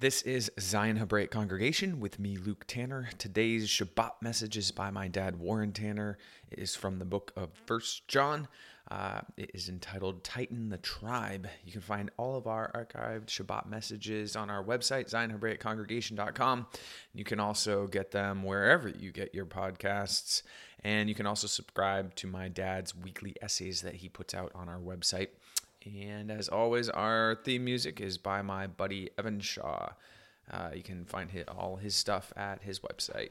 This is Zion Hebraic Congregation with me, Luke Tanner. Today's Shabbat message is by my dad, Warren Tanner. It is from the book of First John. Uh, it is entitled Tighten the Tribe. You can find all of our archived Shabbat messages on our website, ZionHebraicCongregation.com. You can also get them wherever you get your podcasts. And you can also subscribe to my dad's weekly essays that he puts out on our website. And as always, our theme music is by my buddy Evan Shaw. Uh, you can find his, all his stuff at his website,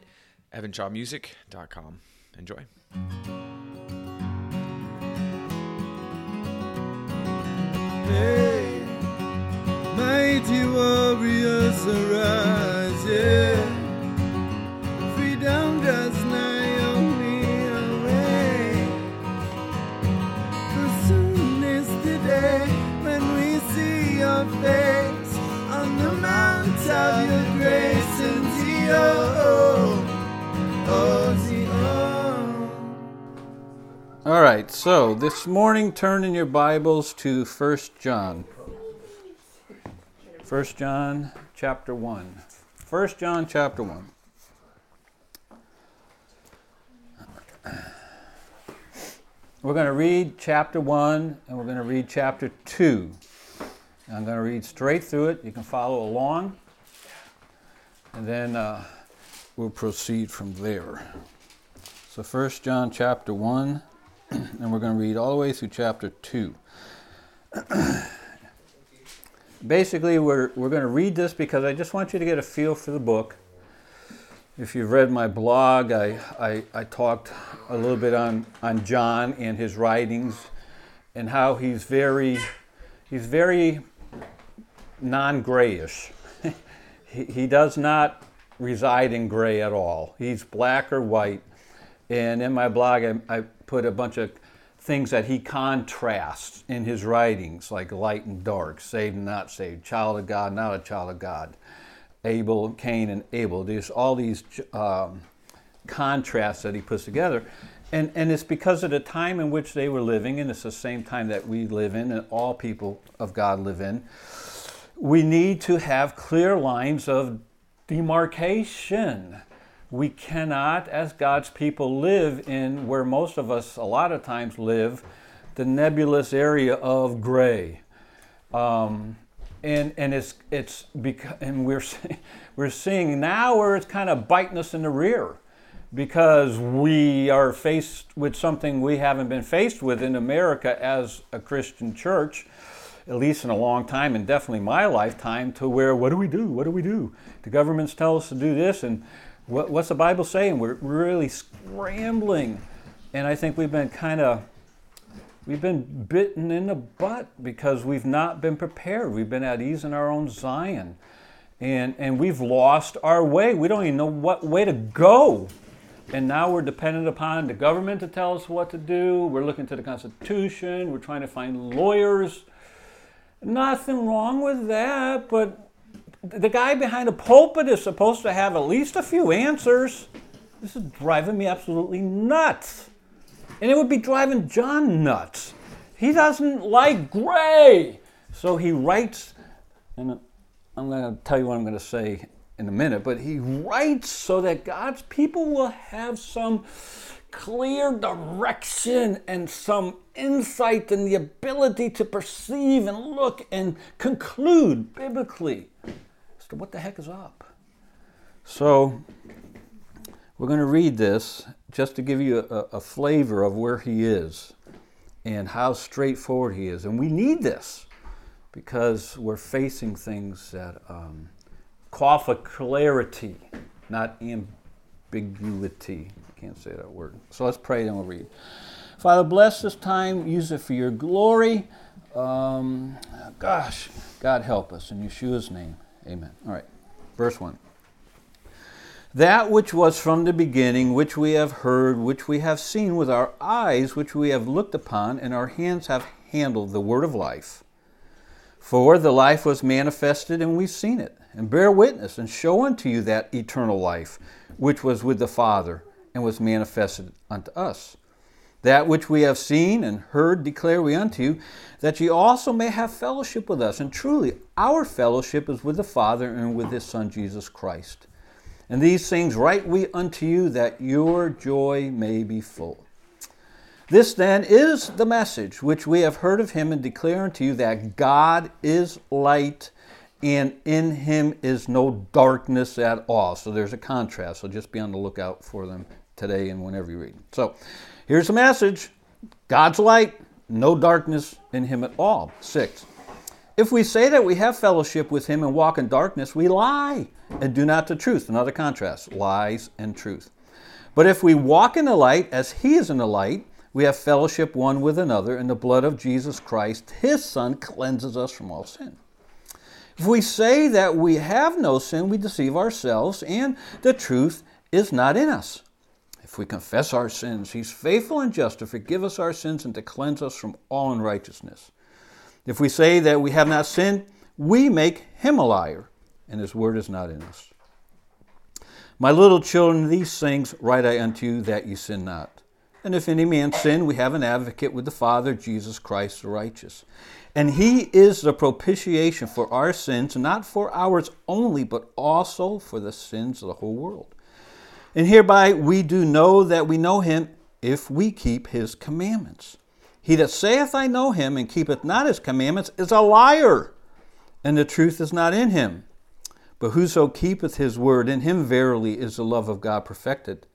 evanshawmusic.com. Enjoy. Hey, mighty warriors arise, yeah. On the mount of your grace and. All right, so this morning turn in your Bibles to 1 John. 1 John chapter 1. 1 John chapter 1. We're going to read chapter 1 and we're going to read chapter 2. I'm going to read straight through it. You can follow along. And then uh, we'll proceed from there. So 1 John chapter 1 and we're going to read all the way through chapter 2. Basically, we're, we're going to read this because I just want you to get a feel for the book. If you've read my blog, I, I, I talked a little bit on, on John and his writings and how he's very, he's very non grayish. he, he does not reside in gray at all. He's black or white. And in my blog, I, I put a bunch of things that he contrasts in his writings, like light and dark, saved and not saved, child of God, not a child of God, Abel, Cain, and Abel. There's all these um, contrasts that he puts together. And, and it's because of the time in which they were living, and it's the same time that we live in, and all people of God live in. We need to have clear lines of demarcation we cannot, as God's people, live in where most of us a lot of times live, the nebulous area of gray. Um, and and it's it's because and we're we're seeing now where it's kind of biting us in the rear because we are faced with something we haven't been faced with in America as a Christian church, at least in a long time, and definitely my lifetime. To where what do we do? What do we do? The governments tell us to do this, and what, what's the Bible saying? We're really scrambling. And I think we've been kind of we've been bitten in the butt because we've not been prepared. We've been at ease in our own Zion. And, and we've lost our way. We don't even know what way to go. And now we're dependent upon the government to tell us what to do. We're looking to the Constitution. We're trying to find lawyers. Nothing wrong with that, but the guy behind the pulpit is supposed to have at least a few answers. This is driving me absolutely nuts. And it would be driving John nuts. He doesn't like gray. So he writes, and I'm going to tell you what I'm going to say in a minute, but he writes so that God's people will have some clear direction and some insight and the ability to perceive and look and conclude biblically as to what the heck is up. So, we're going to read this just to give you a, a, flavor of where he is and how straightforward he is. And we need this because we're facing things that um, call for clarity, not ambiguity. I can't say that word. So let's pray and we'll read. Father, bless this time, use it for your glory. Um, gosh, God help us in Yeshua's name. Amen. All right. Verse 1. That which was from the beginning, which we have heard, which we have seen with our eyes, which we have looked upon, and our hands have handled the word of life. For the life was manifested, and we've seen it, and bear witness, and show unto you that eternal life, which was with the Father, and was manifested unto us. That which we have seen and heard declare we unto you, that ye also may have fellowship with us. And truly, our fellowship is with the Father and with his Son Jesus Christ. And these things write we unto you, that your joy may be full. This then is the message which we have heard of him and declare unto you that God is light and in him is no darkness at all. So there's a contrast. So just be on the lookout for them today and whenever you read. So here's the message God's light, no darkness in him at all. Six. If we say that we have fellowship with him and walk in darkness, we lie and do not the truth. Another contrast lies and truth. But if we walk in the light as he is in the light, we have fellowship one with another, and the blood of Jesus Christ, his Son, cleanses us from all sin. If we say that we have no sin, we deceive ourselves, and the truth is not in us. If we confess our sins, He's faithful and just to forgive us our sins and to cleanse us from all unrighteousness. If we say that we have not sinned, we make Him a liar, and His word is not in us. My little children, these things write I unto you that ye sin not. And if any man sin, we have an advocate with the Father, Jesus Christ the righteous. And he is the propitiation for our sins, not for ours only, but also for the sins of the whole world. And hereby we do know that we know him if we keep his commandments. He that saith, I know him, and keepeth not his commandments, is a liar, and the truth is not in him. But whoso keepeth his word, in him verily is the love of God perfected.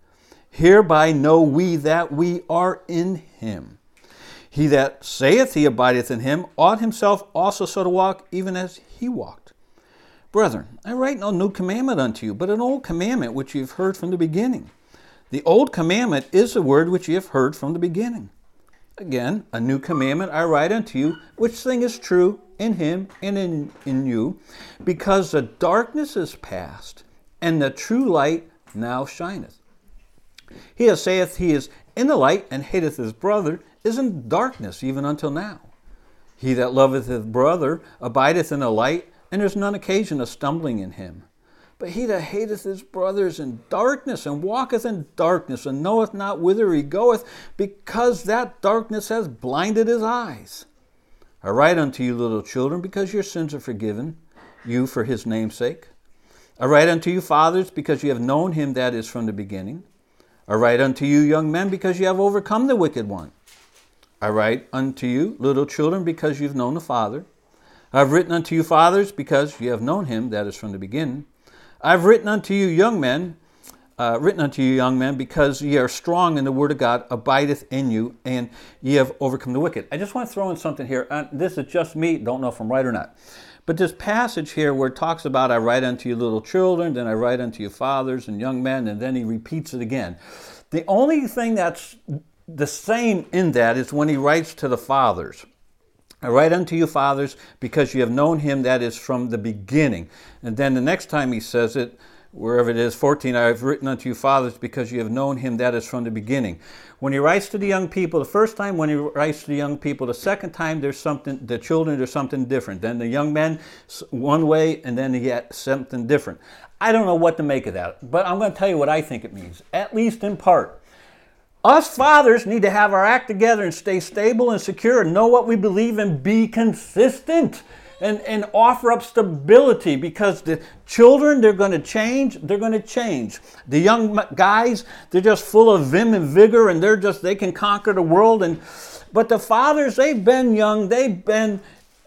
Hereby know we that we are in him. He that saith he abideth in him ought himself also so to walk, even as he walked. Brethren, I write no new commandment unto you, but an old commandment which ye have heard from the beginning. The old commandment is the word which ye have heard from the beginning. Again, a new commandment I write unto you, which thing is true in him and in, in you, because the darkness is past, and the true light now shineth. He that saith he is in the light and hateth his brother is in darkness even until now. He that loveth his brother abideth in the light, and there is none occasion of stumbling in him. But he that hateth his brother is in darkness, and walketh in darkness, and knoweth not whither he goeth, because that darkness has blinded his eyes. I write unto you, little children, because your sins are forgiven, you for his name's sake. I write unto you, fathers, because you have known him that is from the beginning. I write unto you, young men, because you have overcome the wicked one. I write unto you, little children, because you've known the Father. I've written unto you, fathers, because you have known him that is from the beginning. I've written unto you, young men, uh, written unto you, young men, because ye are strong in the word of God, abideth in you, and ye have overcome the wicked. I just want to throw in something here. Uh, this is just me, don't know if I'm right or not. But this passage here where it talks about, I write unto you little children, then I write unto you fathers and young men, and then he repeats it again. The only thing that's the same in that is when he writes to the fathers. I write unto you, fathers, because you have known him that is from the beginning. And then the next time he says it, wherever it is, 14, I have written unto you, fathers, because you have known him that is from the beginning. When he writes to the young people, the first time when he writes to the young people, the second time there's something, the children, there's something different. Then the young men, one way, and then he had something different. I don't know what to make of that, but I'm going to tell you what I think it means, at least in part. Us fathers need to have our act together and stay stable and secure and know what we believe and be consistent and, and offer up stability because the children, they're going to change. They're going to change. The young guys, they're just full of vim and vigor and they're just, they can conquer the world. And, but the fathers, they've been young, they've been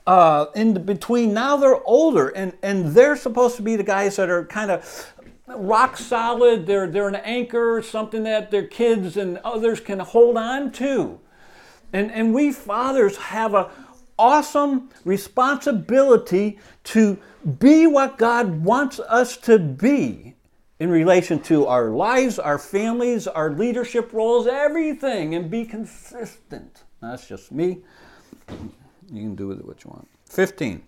uh, in between. Now they're older and, and they're supposed to be the guys that are kind of rock solid. They're, they're an anchor, something that their kids and others can hold on to. And, and we fathers have an awesome responsibility to be what God wants us to be in relation to our lives, our families, our leadership roles, everything, and be consistent. That's just me. You can do with it what you want. 15.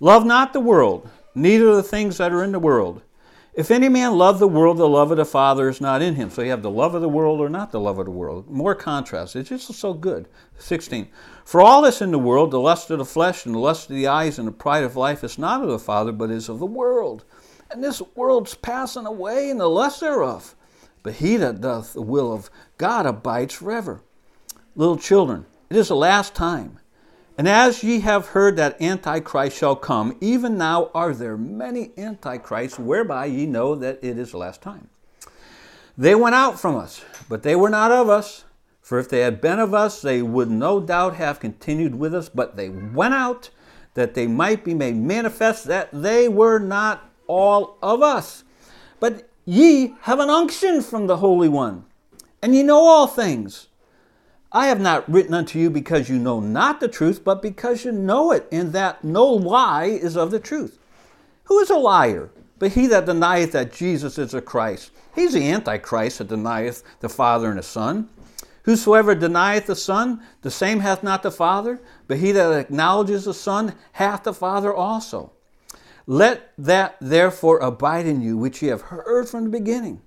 Love not the world, neither the things that are in the world. If any man love the world, the love of the Father is not in him. So you have the love of the world or not the love of the world. More contrast. It's just so good. 16. For all that's in the world, the lust of the flesh and the lust of the eyes and the pride of life is not of the Father, but is of the world. And this world's passing away and the lust thereof. But he that doth the will of God abides forever. little children, it is the last time. And as ye have heard that Antichrist shall come, even now are there many Antichrists, whereby ye know that it is the last time. They went out from us, but they were not of us. For if they had been of us, they would no doubt have continued with us, but they went out that they might be made manifest that they were not all of us. But ye have an unction from the Holy One, and ye know all things. I have not written unto you because you know not the truth, but because you know it, and that no lie is of the truth. Who is a liar? But he that denieth that Jesus is the Christ. He's the Antichrist that denieth the Father and the Son. Whosoever denieth the Son, the same hath not the Father, but he that acknowledges the Son hath the Father also. Let that therefore abide in you which ye have heard from the beginning.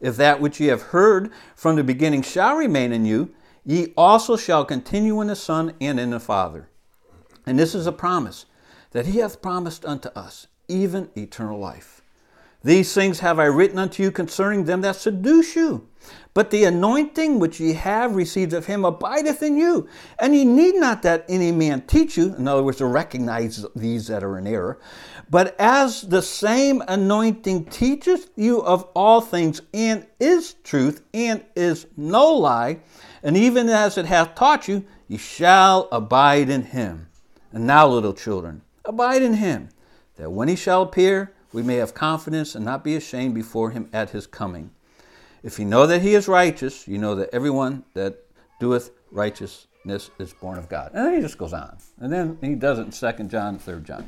If that which ye have heard from the beginning shall remain in you, ye also shall continue in the Son and in the Father. And this is a promise that he hath promised unto us, even eternal life. These things have I written unto you concerning them that seduce you. But the anointing which ye have received of him abideth in you, and ye need not that any man teach you, in other words, to recognize these that are in error. But as the same anointing teaches you of all things, and is truth, and is no lie, and even as it hath taught you, ye shall abide in him. And now, little children, abide in him, that when he shall appear, we may have confidence and not be ashamed before him at his coming. If you know that he is righteous, you know that everyone that doeth righteousness is born of God. And then he just goes on. And then he does it in 2 John, 3 John.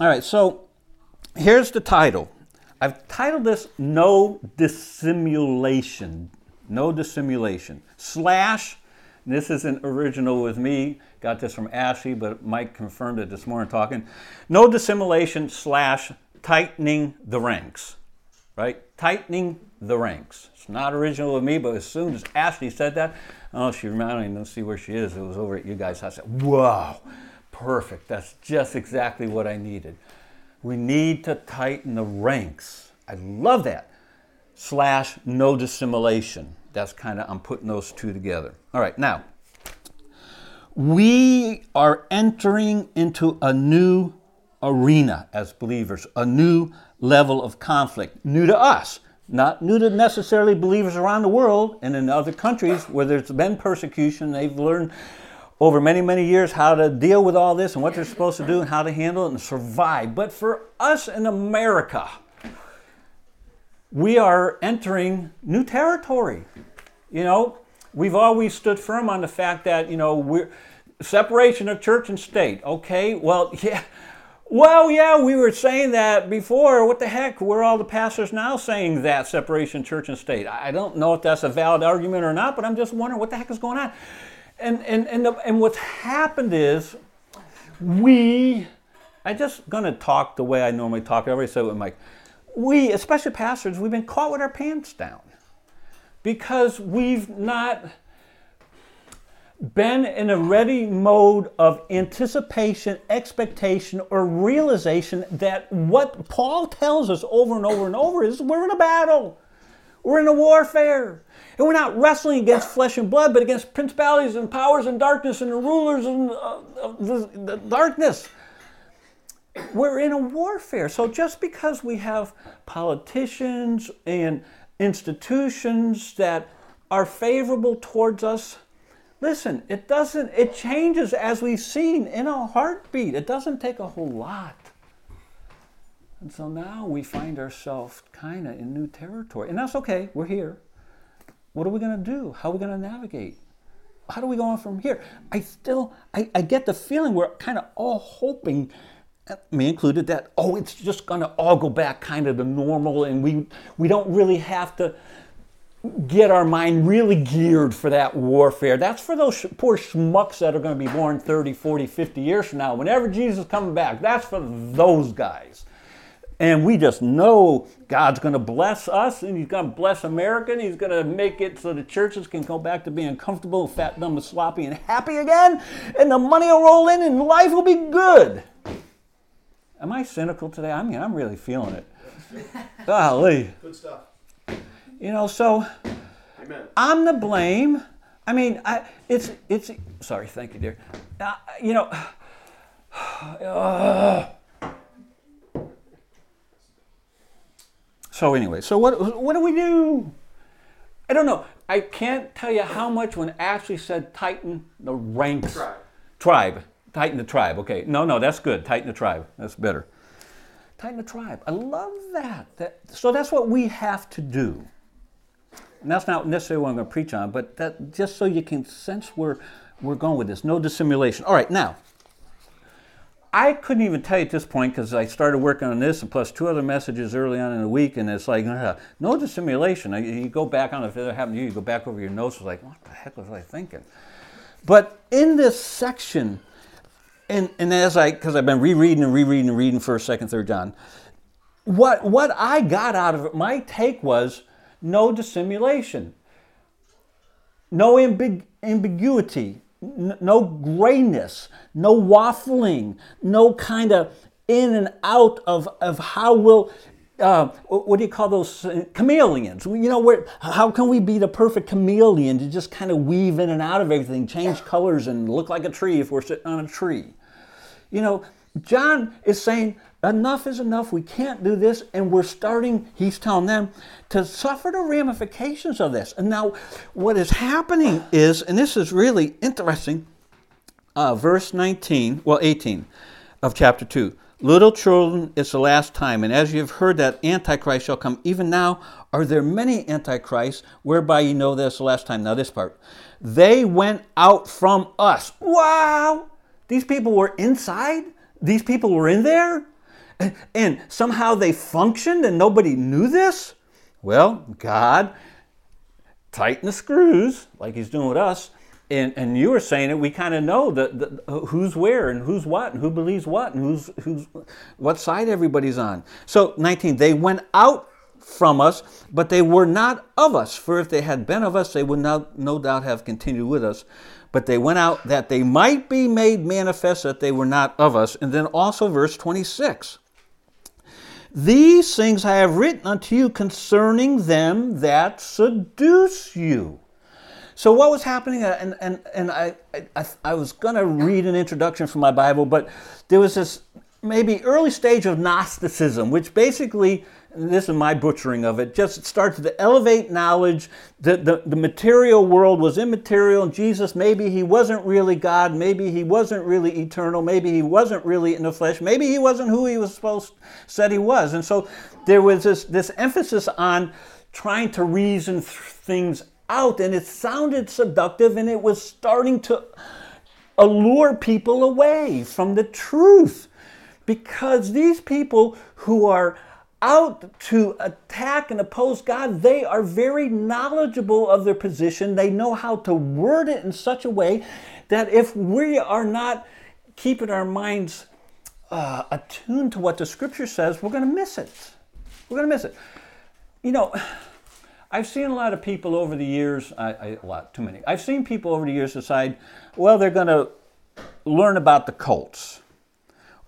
All right, so here's the title. I've titled this No Dissimulation. No Dissimulation. Slash, this isn't original with me, got this from Ashley, but Mike confirmed it this morning talking. No dissimulation slash tightening the ranks. Right? Tightening the ranks. It's not original with me, but as soon as Ashley said that, oh, she reminded me, to see where she is. It was over at you guys' house. I said, wow, perfect. That's just exactly what I needed. We need to tighten the ranks. I love that. Slash no dissimulation. That's kind of, I'm putting those two together. All right, now, we are entering into a new arena as believers, a new level of conflict, new to us not new to necessarily believers around the world and in other countries where there's been persecution. They've learned over many, many years how to deal with all this and what they're supposed to do and how to handle it and survive. But for us in America, we are entering new territory. You know, we've always stood firm on the fact that, you know, we're separation of church and state. Okay, well, yeah well, yeah, we were saying that before. What the heck? We're all the pastors now saying that separation church and state. I don't know if that's a valid argument or not, but I'm just wondering what the heck is going on. And and and, the, and what's happened is we. I'm just gonna talk the way I normally talk. Everybody said with Mike. We, especially pastors, we've been caught with our pants down because we've not been in a ready mode of anticipation, expectation, or realization that what Paul tells us over and over and over is we're in a battle. We're in a warfare. And we're not wrestling against flesh and blood, but against principalities and powers and darkness and the rulers and uh, the, the darkness. We're in a warfare. So just because we have politicians and institutions that are favorable towards us, Listen, it doesn't, it changes as we've seen in a heartbeat. It doesn't take a whole lot. So now we find ourselves kind of in new territory. And that's okay, we're here. What are we going to do? How are we going to navigate? How do we go on from here? I still, I, I get the feeling we're kind of all hoping, uh, me included, that, oh, it's just going to all go back kind of to normal and we, we don't really have to get our mind really geared for that warfare. That's for those poor schmucks that are going to be born 30, 40, 50 years from now. Whenever Jesus coming back, that's for those guys. And we just know God's going to bless us and He's going to bless America and He's going to make it so the churches can go back to being comfortable, fat, dumb, and sloppy and happy again. And the money will roll in and life will be good. Am I cynical today? I mean, I'm really feeling it. Golly. Good stuff. You know, so Amen. I'm to blame. I mean, I, it's it's. Sorry, thank you, dear. Uh, you know. uh, so anyway, so what what do we do? I don't know. I can't tell you how much when Ashley said tighten the ranks. Tribe. Tribe. Tighten the tribe. Okay. No, no, that's good. Tighten the tribe. That's better. Tighten the tribe. I love that. that so that's what we have to do. And that's not necessarily what I'm going to preach on, but that just so you can sense where we're going with this. No dissimulation. All right, now, I couldn't even tell you at this point because I started working on this and plus two other messages early on in the week, and it's like, uh, no dissimulation. You go back on, if it happened to you, you go back over your notes, it's like, what the heck was I thinking? But in this section, and, and as I, because I've been rereading and rereading and reading first, second, third John, what, what I got out of it, my take was no dissimulation, no ambig- ambiguity, n- no grayness, no waffling, no kind of in and out of, of how will uh, what do you call those uh, chameleons? You know, where, how can we be the perfect chameleon to just kind of weave in and out of everything, change colors, and look like a tree if we're sitting on a tree? You know, John is saying enough is enough. We can't do this, and we're starting. He's telling them to suffer the ramifications of this. And now, what is happening is, and this is really interesting. Uh, verse 19, well, 18 of chapter 2. Little children, it's the last time. And as you've heard that Antichrist shall come, even now are there many Antichrists, whereby you know this the last time. Now, this part. They went out from us. Wow! These people were inside? These people were in there? And somehow they functioned and nobody knew this? Well, God tighten the screws, like He's doing with us, and, and you were saying it, we kind of know that, that, who's where and who's what and who believes what and who's, who's what side everybody's on. So 19, they went out from us, but they were not of us. For if they had been of us, they would not, no doubt have continued with us. But they went out that they might be made manifest that they were not of us. And then also verse 26. These things I have written unto you concerning them that seduce you. So what was happening, uh, and, and, and I, I, I was going to read an introduction from my Bible, but there was this maybe early stage of Gnosticism, which basically, this is my butchering of it, just started to elevate knowledge that the, the material world was immaterial, Jesus, maybe he wasn't really God, maybe he wasn't really eternal, maybe he wasn't really in the flesh, maybe he wasn't who he was supposed said he was. And so there was this, this emphasis on trying to reason things out and it sounded seductive and it was starting to allure people away from the truth because these people who are out to attack and oppose God, they are very knowledgeable of their position. They know how to word it in such a way that if we are not keeping our minds uh, attuned to what the scripture says, we're going to miss it. We're going to miss it. You know, I've seen a lot of people over the years, I, I, a lot, too many. I've seen people over the years decide, well, they're going to learn about the cults,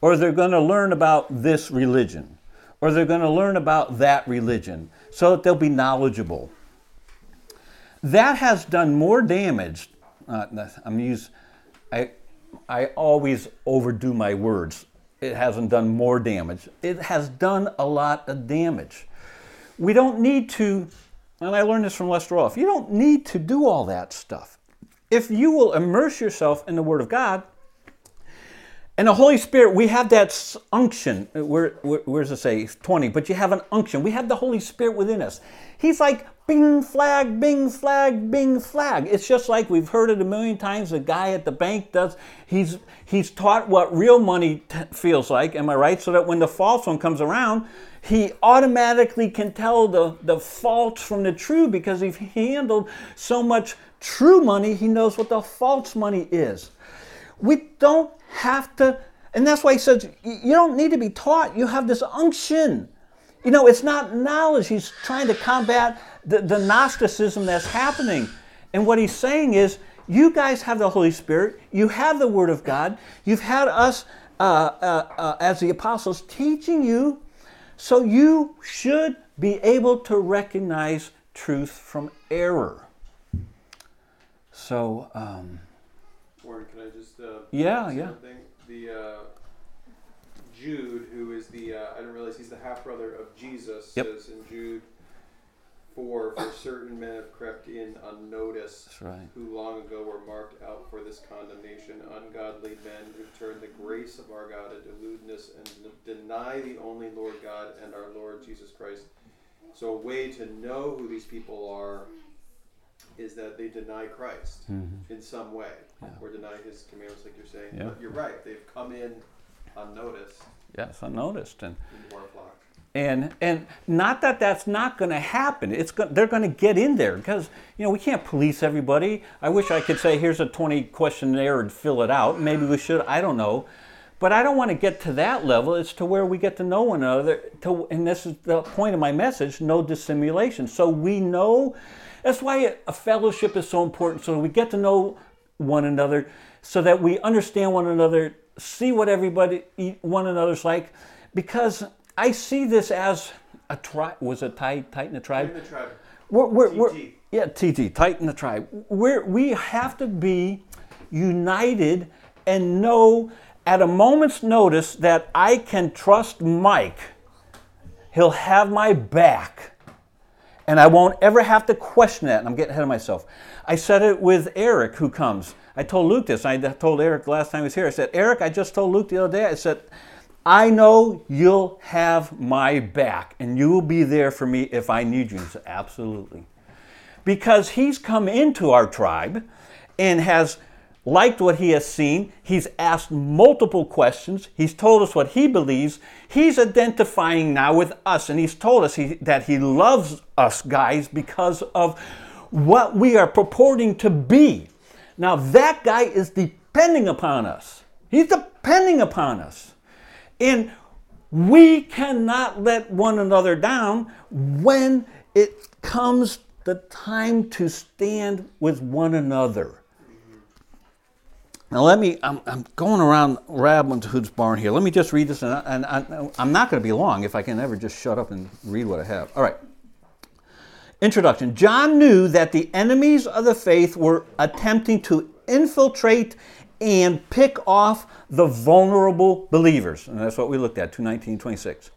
or they're going to learn about this religion, or they're going to learn about that religion, so that they'll be knowledgeable. That has done more damage. Uh, I'm use, I, I always overdo my words. It hasn't done more damage. It has done a lot of damage. We don't need to and I learned this from Lester Roloff, you don't need to do all that stuff. If you will immerse yourself in the Word of God, and the Holy Spirit, we have that unction. Uh, where, where, where does it say? 20. But you have an unction. We have the Holy Spirit within us. He's like bing flag, bing flag, bing flag. It's just like we've heard it a million times. The guy at the bank does. He's he's taught what real money t- feels like. Am I right? So that when the false one comes around, he automatically can tell the, the false from the true because he's handled so much true money, he knows what the false money is. We don't have to, and that's why he says, you don't need to be taught. You have this unction. You know, it's not knowledge. He's trying to combat the, the Gnosticism that's happening. And what he's saying is, you guys have the Holy Spirit, you have the Word of God, you've had us uh, uh, uh, as the apostles teaching you so you should be able to recognize truth from error. So, um, Warren, can I just uh, Yeah, say yeah. thing? The uh, Jude, who is the uh, I didn't realize he's the half brother of Jesus, Yep. says in Jude four, for certain men have crept in unnoticed, right. who long ago were marked out for this condemnation, ungodly men who turn the grace of our God into lewdness and deny the only Lord God and our Lord Jesus Christ. So a way to know who these people are is that they deny Christ Mhm. in some way Yeah. or deny his commandments like you're saying. Yeah. But you're right, they've come in unnoticed Yes, unnoticed. And into our flock. and and not that that's not going to happen it's go, they're going to get in there because you know we can't police everybody i wish i could say here's a 20 questionnaire and fill it out maybe we should i don't know but i don't want to get to that level it's to where we get to know one another to, and this is the point of my message no dissimulation so we know that's why a- fellowship is so important so we get to know one another so that we understand one another see what everybody one another's like because I see this as a tribe. Was it Tighten, Tighten the In tribe? the tribe. We're, we're, we're, yeah, TT, Tighten the tribe. We're, we have to be united and know at a moment's notice that I can trust Mike. He'll have my back. And I won't ever have to question that. And I'm getting ahead of myself. I said it with Eric, who comes. I told Luke this. I told Eric last time he was here. I said, Eric, I just told Luke the other day. I said, I know you'll have my back and you will be there for me if I need you. He said, Absolutely. Because he's come into our tribe and has liked what he has seen. He's asked multiple questions. He's told us what he believes. He's identifying now with us and he's told us he, that he loves us guys because of what we are purporting to be. Now, that guy is depending upon us. He's depending upon us. And we cannot let one another down when it comes the time to stand with one another. Now, let me, I'm, I'm going around Robin Hood's barn here. Let me just read this, and, I, and I, I'm not going to be long if I can ever just shut up and read what I have. All right. Introduction John knew that the enemies of the faith were attempting to infiltrate and pick off the vulnerable believers. And that's what we looked at, 219, 26.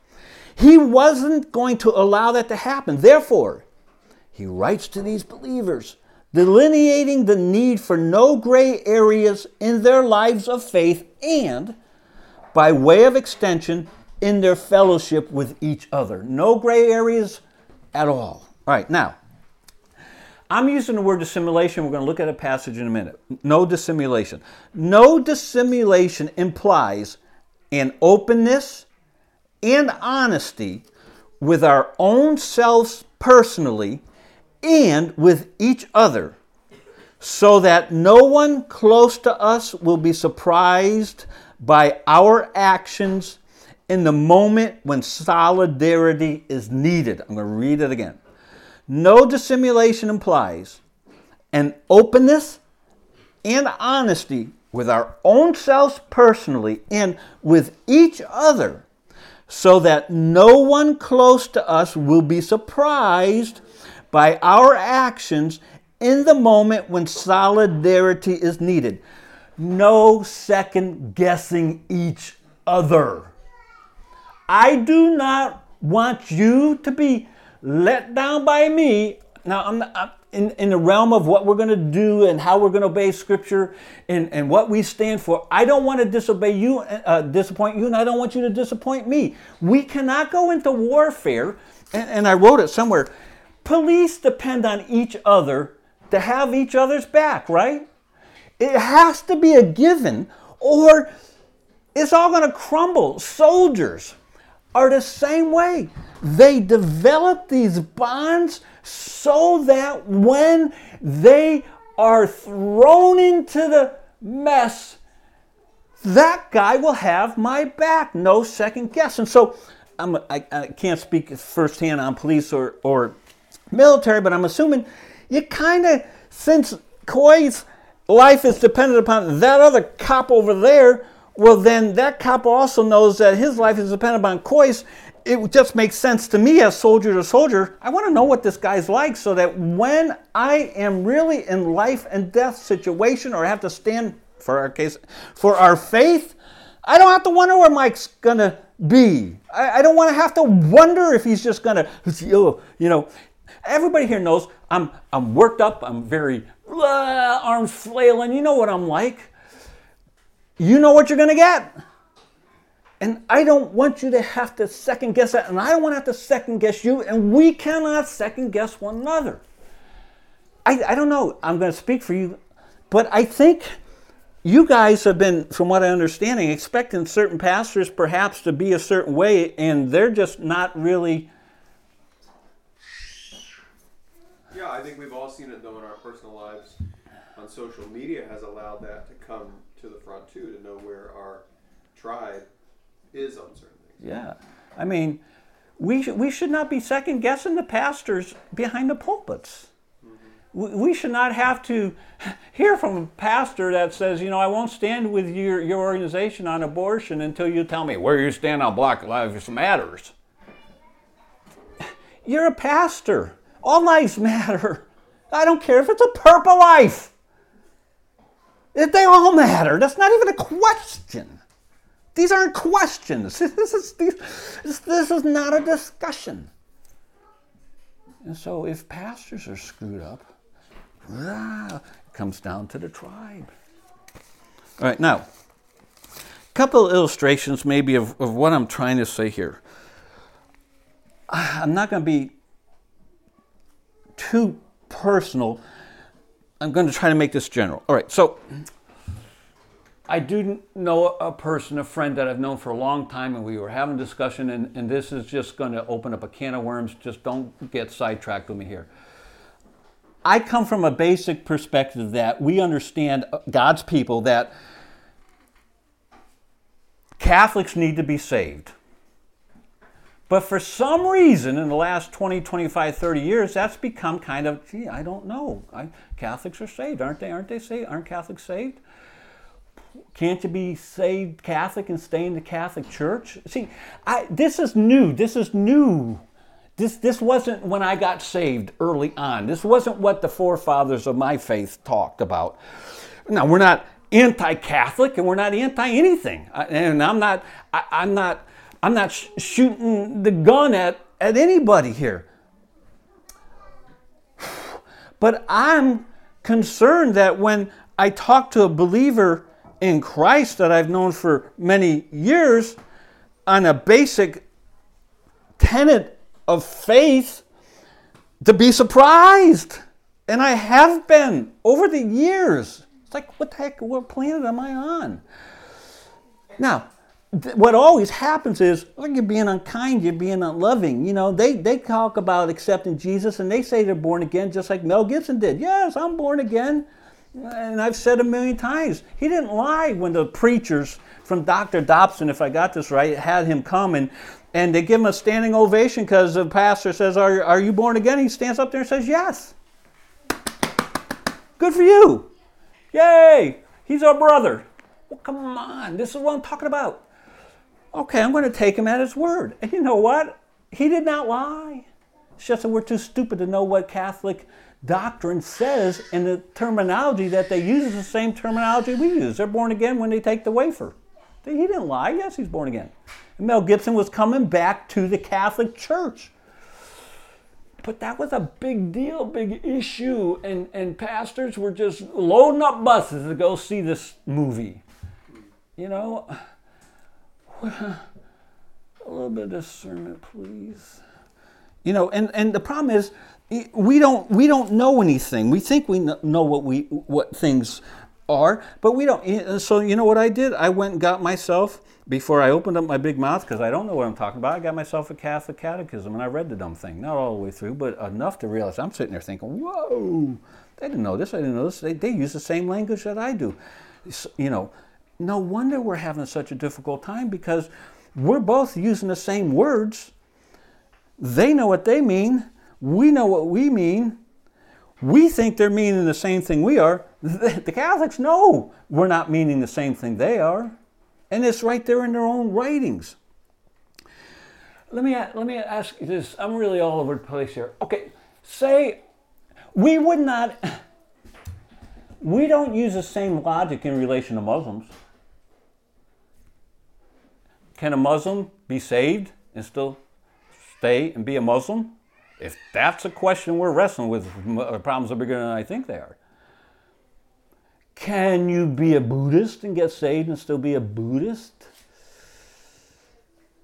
He wasn't going to allow that to happen. Therefore, he writes to these believers, delineating the need for no gray areas in their lives of faith and, by way of extension, in their fellowship with each other. No gray areas at all. All right, now, I'm using the word dissimulation. We're going to look at a passage in a minute. No dissimulation. No dissimulation implies an openness and honesty with our own selves personally and with each other, so that no one close to us will be surprised by our actions in the moment when solidarity is needed. I'm going to read it again. No dissimulation implies an openness and honesty with our own selves personally and with each other, so that no one close to us will be surprised by our actions in the moment when solidarity is needed. No second guessing each other. I do not want you to be let down by me. Now, I'm, not, I'm in, in the realm of what we're going to do and how we're going to obey Scripture and, and what we stand for. I don't want to disobey you, uh, disappoint you, and I don't want you to disappoint me. We cannot go into warfare, and, and I wrote it somewhere. Police depend on each other to have each other's back, right? It has to be a given, or it's all going to crumble. Soldiers are the same way. They develop these bonds so that when they are thrown into the mess, that guy will have my back, no second guess. And so I'm, I, I can't speak firsthand on police or, or military, but I'm assuming you kind of, since Coy's life is dependent upon that other cop over there, well, then that cop also knows that his life is dependent upon Coy's, it just makes sense to me as soldier to soldier. I want to know what this guy's like so that when I am really in life and death situation or have to stand for our case for our faith, I don't have to wonder where Mike's gonna be. I, I don't want to have to wonder if he's just gonna, you know. Everybody here knows I'm I'm worked up. I'm very uh, arms flailing. You know what I'm like. You know what you're gonna get. And I don't want you to have to second guess that, and I don't want to have to second guess you, and we cannot second guess one another. I, I don't know, I'm going to speak for you, but I think you guys have been, from what I understanding, expecting certain pastors perhaps to be a certain way, and they're just not really. Yeah, I think we've all seen it though in our personal lives. On social media has allowed that to come to the front too, to know where our tribe is on certain things. Yeah. I mean, we, sh- we should not be second guessing the pastors behind the pulpits. Mm-hmm. We, we should not have to hear from a pastor that says, you know, I won't stand with your, your organization on abortion until you tell me where you stand on Black Lives Matters. You're a pastor. All lives matter. I don't care if it's a purple life. They all matter. That's not even a question. These aren't questions. This is, this, this is not a discussion. And so if pastors are screwed up, ah, it comes down to the tribe. All right, now, a couple illustrations maybe of, of what I'm trying to say here. I'm not going to be too personal. I'm going to try to make this general. All right, so I do know a person, a friend that I've known for a long time, and we were having a discussion, and, and this is just going to open up a can of worms. Just don't get sidetracked with me here. I come from a basic perspective that we understand uh, God's people that Catholics need to be saved. But for some reason, in the last 20, 25, 30 years, that's become kind of, gee, I don't know. I, Catholics are saved, aren't they? Aren't they saved? Aren't Catholics saved? Can't you be saved Catholic and stay in the Catholic Church? See, I, this is new. This is new. This, this wasn't when I got saved early on. This wasn't what the forefathers of my faith talked about. Now, we're not anti Catholic and we're not anti anything. And I'm not, I, am not I'm not sh- shooting the gun at, at anybody here. But I'm concerned that when I talk to a believer in Christ that I've known for many years on a basic tenet of faith, to be surprised. And I have been over the years. It's like, what the heck, what planet am I on? Now, what always happens is like you're being unkind, you're being unloving. You know, they, they talk about accepting Jesus and they say they're born again, just like Mel Gibson did. Yes, I'm born again. And I've said a million times, he didn't lie when the preachers from Dr. Dobson, if I got this right, had him come and, and they give him a standing ovation because the pastor says, are, are you born again? He stands up there and says, Yes. Good for you. Yay. He's our brother. Well, come on. This is what I'm talking about okay, I'm going to take him at his word. And you know what? He did not lie. It's just that we're too stupid to know what Catholic doctrine says, and the terminology that they use is the same terminology we use. They're born again when they take the wafer. He didn't lie. Yes, he's born again. And Mel Gibson was coming back to the Catholic Church. But that was a big deal, big issue, and, and pastors were just loading up buses to go see this movie. You know, a little bit of discernment, please. You know, and, and the problem is we don't we don't know anything. We think we know what we what things are, but we don't. So you know what I did? I went and got myself before I opened up my big mouth because I don't know what I'm talking about. I got myself a Catholic catechism and I read the dumb thing, not all the way through, but enough to realize I'm sitting there thinking, "Whoa, they didn't know this. I didn't know this. They, they use the same language that I do." You know, no wonder we're having such a difficult time because we're both using the same words. They know what they mean. We know what we mean. We think they're meaning the same thing we are. The Catholics know we're not meaning the same thing they are. And it's right there in their own writings. let me let me ask you this. I'm really all over the place here. Okay, say we would not. We don't use the same logic in relation to Muslims. Can a Muslim be saved and still stay and be a Muslim? If that's a question we're wrestling with, uh, problems are bigger than I think they are. Can you be a Buddhist and get saved and still be a Buddhist?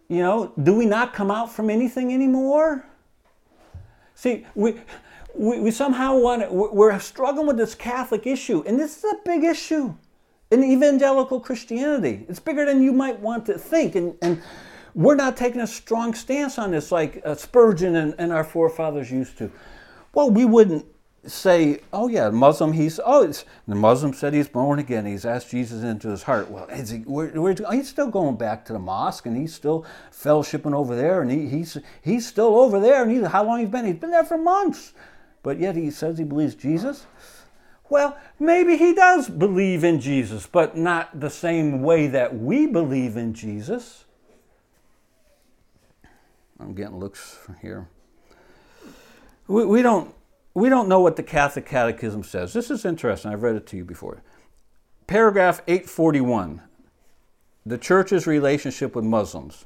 You know, do we not come out from anything anymore? See, we, we, we somehow want to, we're struggling with this Catholic issue, and this is a big issue in evangelical Christianity. It's bigger than you might want to think, and, and we're not taking a strong stance on this like uh, Spurgeon and, and our forefathers used to. Well, we wouldn't say, oh yeah, Muslim, he's, oh, the Muslim said he's born again. He's asked Jesus into his heart. Well, is he, where, where, he's still going back to the mosque and he's still fellowshipping over there and he, he's, he's still over there. And he's, how long he's been? He's been there for months. But yet he says he believes Jesus. Well, maybe he does believe in Jesus, but not the same way that we believe in Jesus. I'm getting looks from here. We, we don't we don't know what the Catholic Catechism says. This is interesting. I've read it to you before. Paragraph 841, the church's relationship with Muslims.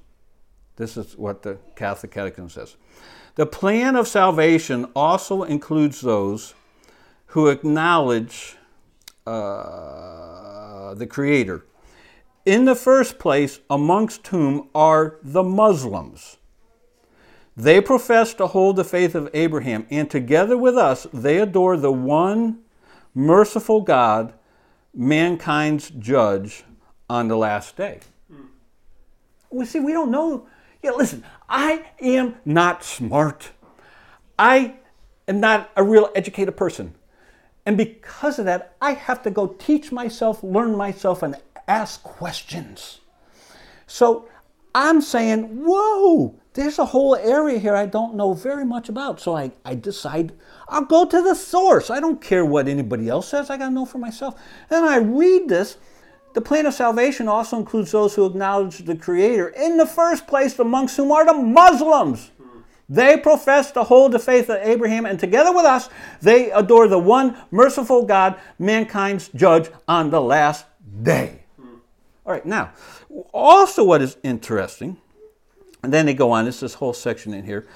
This is what the Catholic Catechism says. The plan of salvation also includes those who acknowledge uh, the Creator. In the first place, amongst whom are the Muslims they profess to hold the faith of Abraham, and together with us, they adore the one merciful God, mankind's judge on the last day. We see, we don't know. Yeah, listen, I am not smart. I am not a real educated person. And because of that, I have to go teach myself, learn myself, and ask questions. So I'm saying, whoa, there's a whole area here I don't know very much about. So I, I decide I'll go to the source. I don't care what anybody else says, I got to know for myself. And I read this. The plan of salvation also includes those who acknowledge the Creator in the first place, amongst whom are the Muslims. They profess to hold the faith of Abraham, and together with us, they adore the one merciful God, mankind's judge on the last day. All right, now, also what is interesting and then they go on, there's this whole section in here.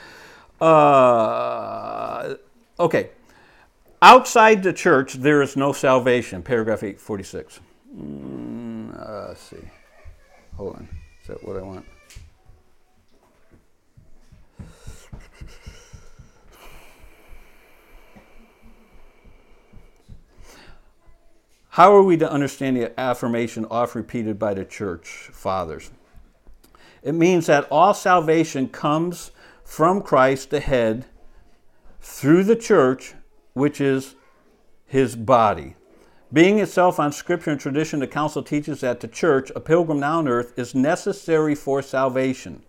Uh, okay. Outside the church, there is no salvation. Paragraph 846. Mm, uh, let's see. Hold on. Is that what I want? How are we to understand the affirmation oft repeated by the church fathers? It means that all salvation comes from Christ the head through the church, which is his body. Being itself on scripture and tradition, the council teaches that the church, a pilgrim now on earth, is necessary for salvation.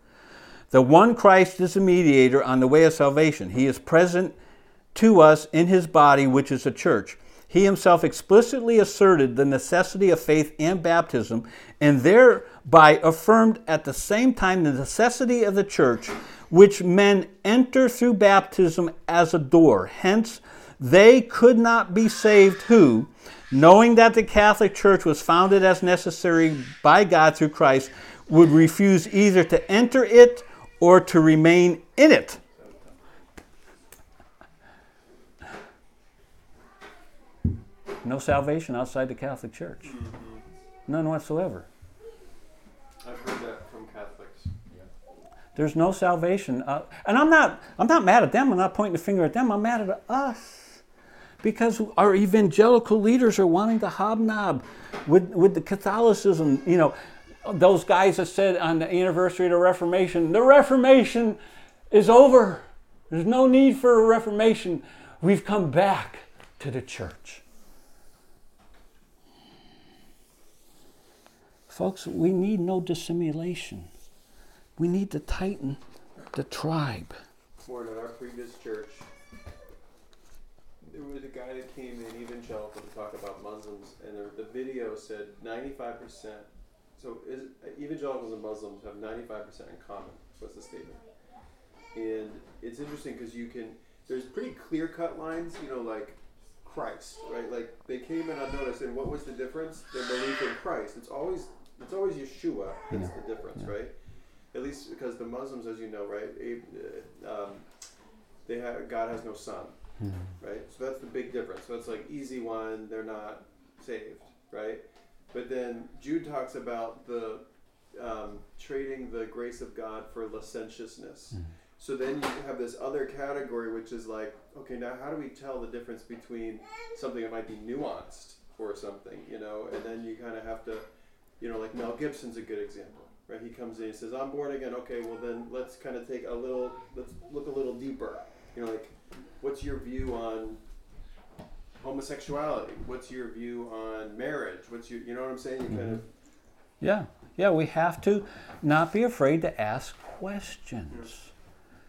The one Christ is the mediator on the way of salvation. He is present to us in his body, which is the church. He himself explicitly asserted the necessity of faith and baptism, and thereby affirmed at the same time the necessity of the church, which men enter through baptism as a door. Hence, they could not be saved who, knowing that the Catholic Church was founded as necessary by God through Christ, would refuse either to enter it or to remain in it. No salvation outside the Catholic Church. Mm-hmm. None whatsoever. I've heard that from Catholics. There's no salvation. Uh, and I'm not, I'm not mad at them. I'm not pointing the finger at them. I'm mad at us. Because our evangelical leaders are wanting to hobnob with, with the Catholicism. You know, those guys that said on the anniversary of the Reformation, the Reformation is over. There's no need for a Reformation. We've come back to the church. Folks, we need no dissimulation. We need to tighten the tribe. Warren, at our previous church, there was a guy that came in evangelical to talk about Muslims, and the, the video said 95%. So is, evangelicals and Muslims have 95% in common. was the statement. And it's interesting because you can, there's pretty clear cut lines, you know, like Christ, right? Like they came in unnoticed, and what was the difference? Their belief in Christ. It's always, it's always Yeshua that's Yeah. the difference, right? At least because the Muslims, as you know, right, uh, um, they have God has no son, right? So that's the big difference. So it's like easy one, they're not saved, right? But then Jude talks about the um, trading the grace of God for licentiousness. So then you have this other category, which is like, okay, now how do we tell the difference between something that might be nuanced or something, you know? And then you kind of have to, you know, like Mel Gibson's a good example, right? He comes in and says, I'm born again. Okay, well then let's kind of take a little, let's look a little deeper. You know, like, what's your view on homosexuality? What's your view on marriage? What's your, you know what I'm saying? You mm-hmm. kind of, Yeah, yeah, we have to not be afraid to ask questions.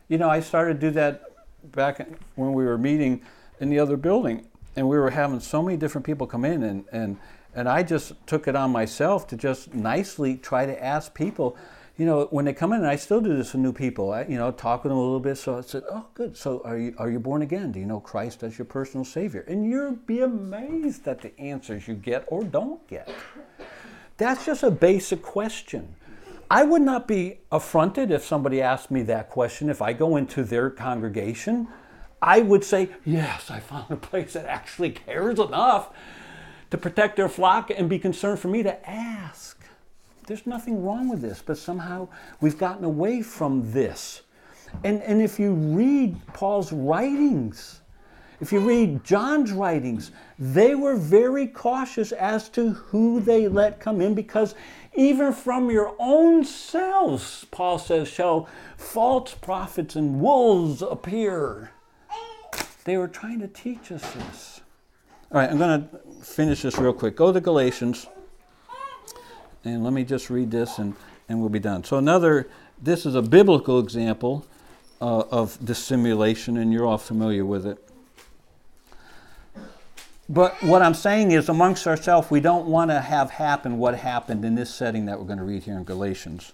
You know, I started to do that back when we were meeting in the other building, and we were having so many different people come in, and, and, and I just took it on myself to just nicely try to ask people. You know, when they come in, and I still do this with new people. I, you know, talk with them a little bit. So I said, "Oh, good. So are you are you born again? Do you know Christ as your personal Savior?" And you'll be amazed at the answers you get or don't get. That's just a basic question. I would not be affronted if somebody asked me that question. If I go into their congregation, I would say, Yes, I found a place that actually cares enough to protect their flock and be concerned for me to ask. There's nothing wrong with this, but somehow we've gotten away from this. And, and if you read Paul's writings, if you read John's writings, they were very cautious as to who they let come in because even from your own selves, Paul says, shall false prophets and wolves appear. They were trying to teach us this. All right, I'm going to finish this real quick. Go to Galatians, and let me just read this and, and we'll be done. So, another, this is a biblical example uh, of dissimulation, and you're all familiar with it. But what I'm saying is, amongst ourselves, we don't want to have happen what happened in this setting that we're going to read here in Galatians.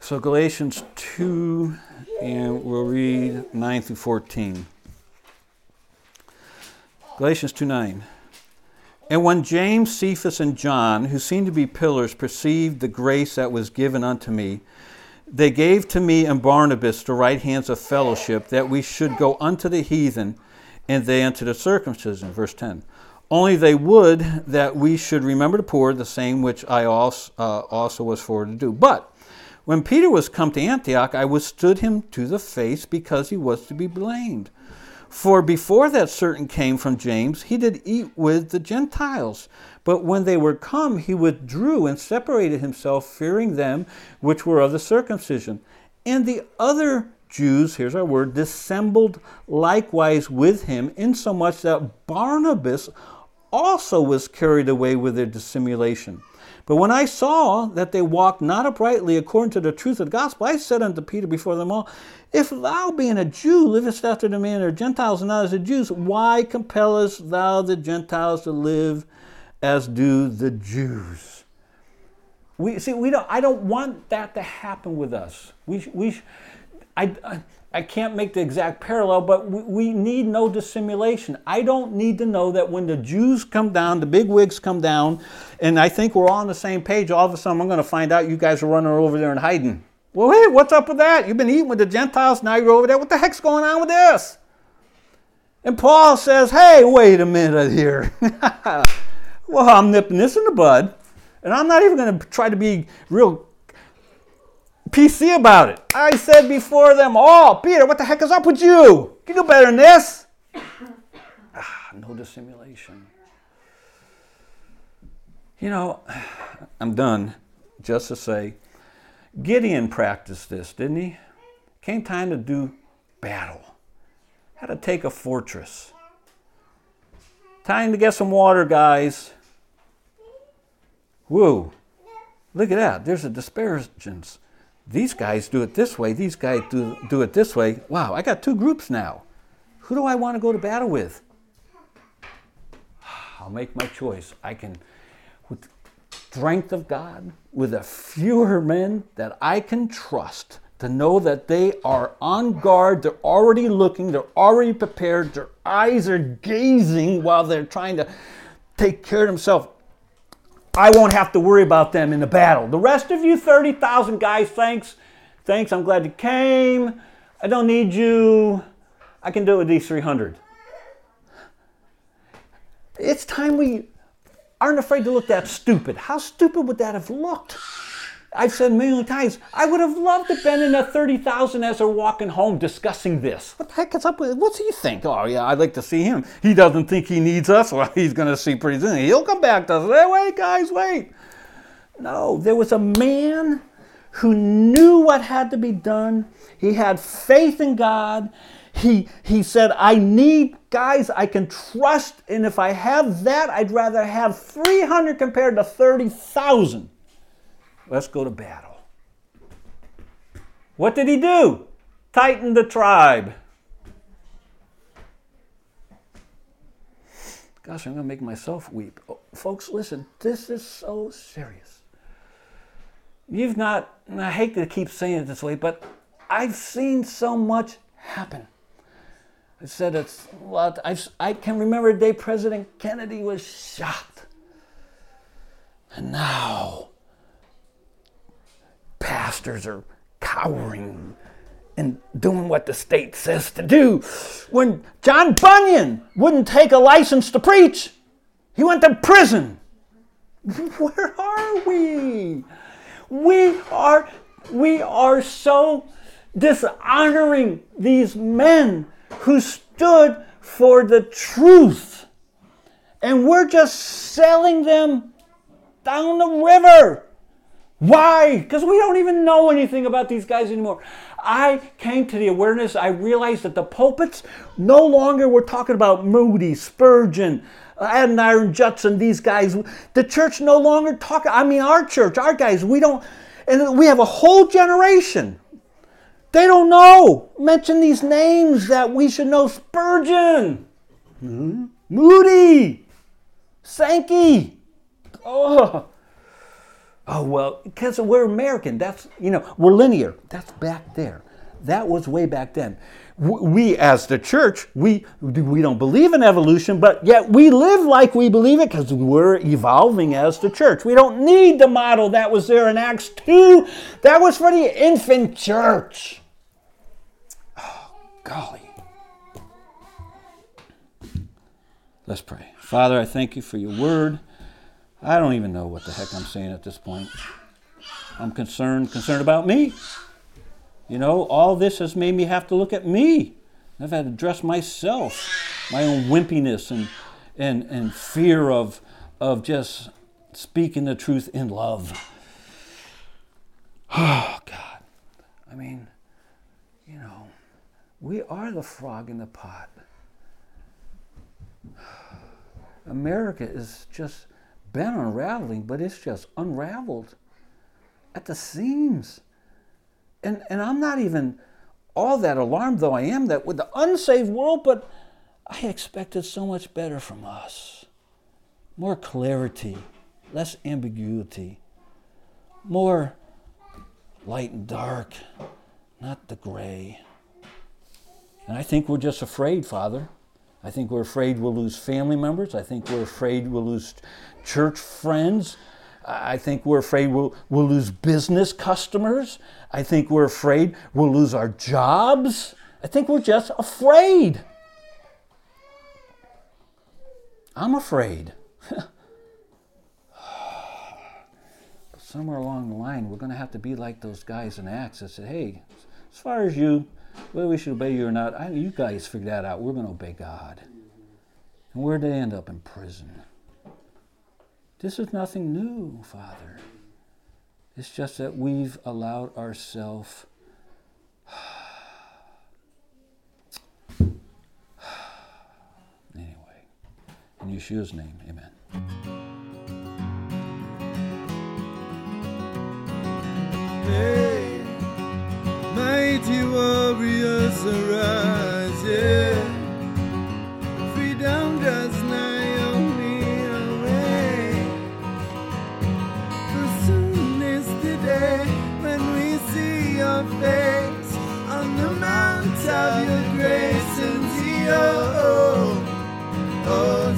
So, Galatians 2, and we'll read 9 through 14. Galatians 2 9. And when James, Cephas, and John, who seemed to be pillars, perceived the grace that was given unto me, they gave to me and Barnabas the right hands of fellowship, that we should go unto the heathen, and they unto the circumcision. Verse 10. Only they would that we should remember the poor, the same which I also, uh, also was for to do. But when Peter was come to Antioch, I withstood him to the face, because he was to be blamed. For before that certain came from James, he did eat with the Gentiles. But when they were come, he withdrew and separated himself, fearing them which were of the circumcision. And the other Jews, here's our word, dissembled likewise with him, insomuch that Barnabas also was carried away with their dissimulation. But when I saw that they walked not uprightly according to the truth of the gospel, I said unto Peter before them all, If thou, being a Jew, livest after the manner of Gentiles and not as the Jews, why compellest thou the Gentiles to live as do the Jews? We see. We don't. I don't want that to happen with us. We. We. I. I I can't make the exact parallel, but we, need no dissimulation. I don't need to know that when the Jews come down, the big wigs come down, and I think we're all on the same page, all of a sudden I'm going to find out you guys are running over there and hiding. Well, hey, what's up with that? You've been eating with the Gentiles, now you're over there. What the heck's going on with this? And Paul says, hey, wait a minute here. well, I'm nipping this in the bud, and I'm not even going to try to be real PC about it. I said before them all, Peter, what the heck is up with you? You do better than this. ah, no dissimulation. You know, I'm done. Just to say, Gideon practiced this, didn't he? Came time to do battle. Had to take a fortress. Time to get some water, guys. Woo. Look at that. There's a disparagence these guys do it this way, these guys do, do it this way. Wow, I got two groups now. Who do I want to go to battle with? I'll make my choice. I can, with strength of God, with a fewer men that I can trust to know that they are on guard, they're already looking, they're already prepared, their eyes are gazing while they're trying to take care of themselves. I won't have to worry about them in the battle. The rest of you 30,000 guys, thanks. Thanks, I'm glad you came. I don't need you. I can do it with these 300. It's time we aren't afraid to look that stupid. How stupid would that have looked? I've said a million times, I would have loved to have been in that 30,000 as they're walking home discussing this. What the heck is up with it? What's he think? Oh, yeah, I'd like to see him. He doesn't think he needs us. Well, he's going to see pretty soon. He'll come back to us. Hey, wait, guys, wait. No, there was a man who knew what had to be done. He had faith in God. He, he said, I need guys I can trust, and if I have that, I'd rather have 300 compared to 30,000. Let's go to battle. What did he do? Tighten the tribe. Gosh, I'm going to make myself weep. Oh, folks, listen, this is so serious. You've not, and I hate to keep saying it this way, but I've seen so much happen. I said it's a lot. I've, I can remember the day President Kennedy was shot. And now pastors are cowering and doing what the state says to do. When John Bunyan wouldn't take a license to preach, he went to prison. Where are we? We are we are so dishonoring these men who stood for the truth. And we're just selling them down the river. Why? Because we don't even know anything about these guys anymore. I came to the awareness, I realized that the pulpits no longer were talking about Moody, Spurgeon, Adoniram Judson, these guys. The church no longer talk. I mean, our church, our guys, we don't, and we have a whole generation. They don't know. Mention these names that we should know Spurgeon, mm-hmm. Moody, Sankey. Oh, Oh, well, because we're American. That's, you know, we're linear. That's back there. That was way back then. We, as the church, we, we don't believe in evolution, but yet we live like we believe it because we're evolving as the church. We don't need the model that was there in Acts 2. That was for the infant church. Oh, golly. Let's pray. Father, I thank you for your word. I don't even know what the heck I'm saying at this point. I'm concerned, concerned about me. You know, all this has made me have to look at me. I've had to address myself, my own wimpiness and, and, and fear of, of just speaking the truth in love. Oh, God. I mean, you know, we are the frog in the pot. America is just been unraveling, but it's just unraveled at the seams. And, and I'm not even all that alarmed, though I am, that with the unsaved world, but I expected so much better from us. More clarity, less ambiguity, more light and dark, not the gray. And I think we're just afraid, Father. I think we're afraid we'll lose family members. I think we're afraid we'll lose church friends. I think we're afraid we'll, we'll lose business customers. I think we're afraid we'll lose our jobs. I think we're just afraid. I'm afraid. somewhere along the line, we're going to have to be like those guys in Acts that said, hey, as far as you, whether we should obey you or not, I, you guys figure that out. We're going to obey God. And where'd they end up? In prison. This is nothing new, Father. It's just that we've allowed ourselves. anyway, in Yeshua's name, amen. Hey, mighty warriors arise, yeah. of your grace and oh, oh, oh.